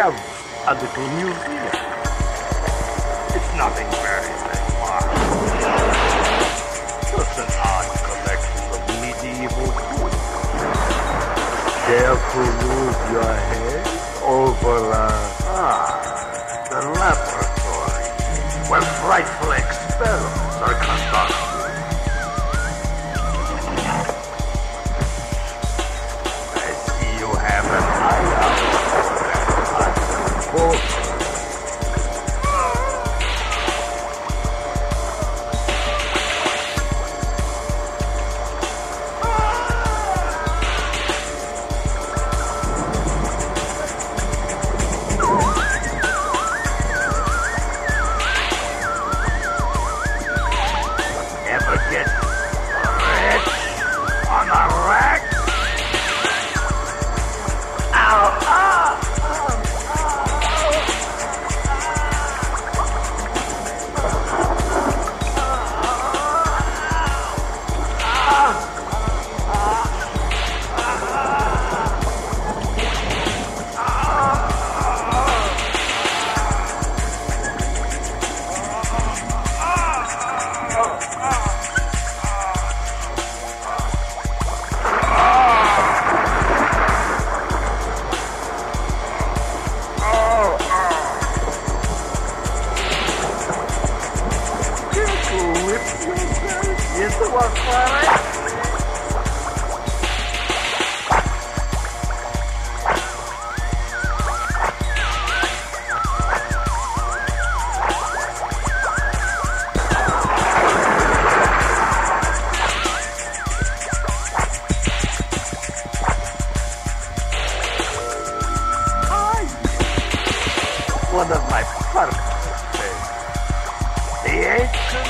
have a little museum. It's nothing very large. Just an odd collection of medieval goods. Dare to lose your head over a... Ah, the laboratory, where frightful experiments are conducted. One of my purposes. The ancient